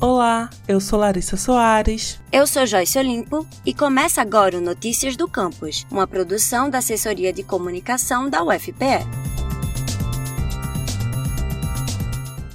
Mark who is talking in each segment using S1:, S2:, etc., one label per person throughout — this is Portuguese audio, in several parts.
S1: Olá, eu sou Larissa Soares.
S2: Eu sou Joyce Olimpo e começa agora o Notícias do Campus, uma produção da Assessoria de Comunicação da UFPE.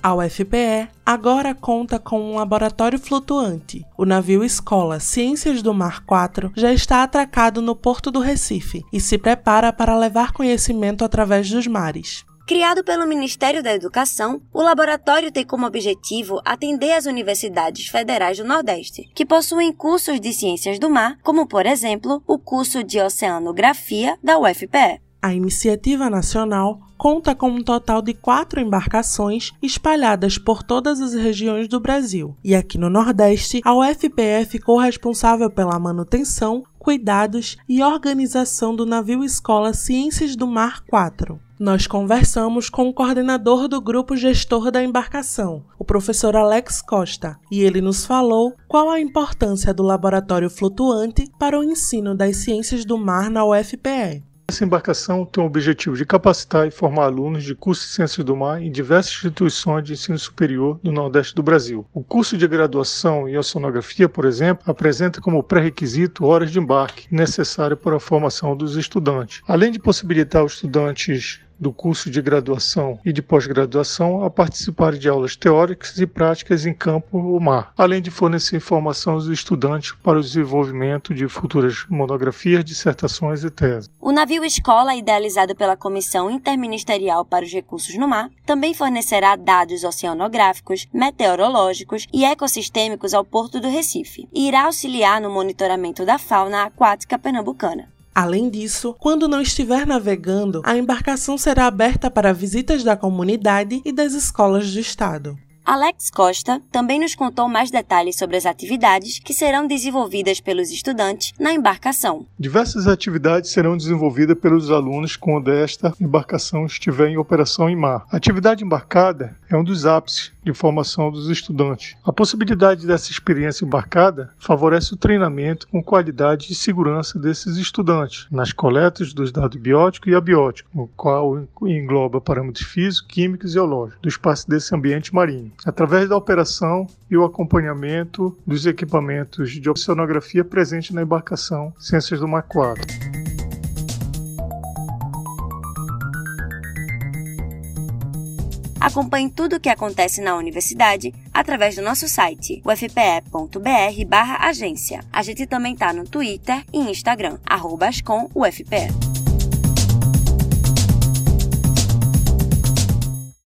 S1: A UFPE agora conta com um laboratório flutuante. O navio Escola Ciências do Mar 4 já está atracado no porto do Recife e se prepara para levar conhecimento através dos mares.
S2: Criado pelo Ministério da Educação, o laboratório tem como objetivo atender as universidades federais do Nordeste, que possuem cursos de ciências do mar, como, por exemplo, o curso de Oceanografia da UFPE.
S1: A iniciativa nacional conta com um total de quatro embarcações espalhadas por todas as regiões do Brasil. E aqui no Nordeste, a UFPE ficou responsável pela manutenção, cuidados e organização do navio Escola Ciências do Mar 4. Nós conversamos com o coordenador do grupo gestor da embarcação, o professor Alex Costa, e ele nos falou qual a importância do laboratório flutuante para o ensino das ciências do mar na UFPE.
S3: Essa embarcação tem o objetivo de capacitar e formar alunos de curso de Ciências do Mar em diversas instituições de ensino superior do Nordeste do Brasil. O curso de graduação em oceanografia, por exemplo, apresenta como pré-requisito horas de embarque necessárias para a formação dos estudantes, além de possibilitar os estudantes do curso de graduação e de pós-graduação a participar de aulas teóricas e práticas em campo ou mar, além de fornecer informação aos estudantes para o desenvolvimento de futuras monografias, dissertações e teses.
S2: O navio escola, idealizado pela Comissão Interministerial para os Recursos no Mar, também fornecerá dados oceanográficos, meteorológicos e ecossistêmicos ao Porto do Recife e irá auxiliar no monitoramento da fauna aquática pernambucana.
S1: Além disso, quando não estiver navegando, a embarcação será aberta para visitas da comunidade e das escolas do estado.
S2: Alex Costa também nos contou mais detalhes sobre as atividades que serão desenvolvidas pelos estudantes na embarcação.
S3: Diversas atividades serão desenvolvidas pelos alunos quando esta embarcação estiver em operação em mar. A atividade embarcada é um dos ápices de formação dos estudantes. A possibilidade dessa experiência embarcada favorece o treinamento com qualidade e segurança desses estudantes nas coletas dos dados bióticos e abióticos, o qual engloba parâmetros físicos, químicos e geológicos do espaço desse ambiente marinho, através da operação e o acompanhamento dos equipamentos de oceanografia presentes na embarcação Ciências do Mar 4.
S2: Acompanhe tudo o que acontece na universidade através do nosso site ufpe.br/agência. A gente também tá no Twitter e Instagram @ascomufpe.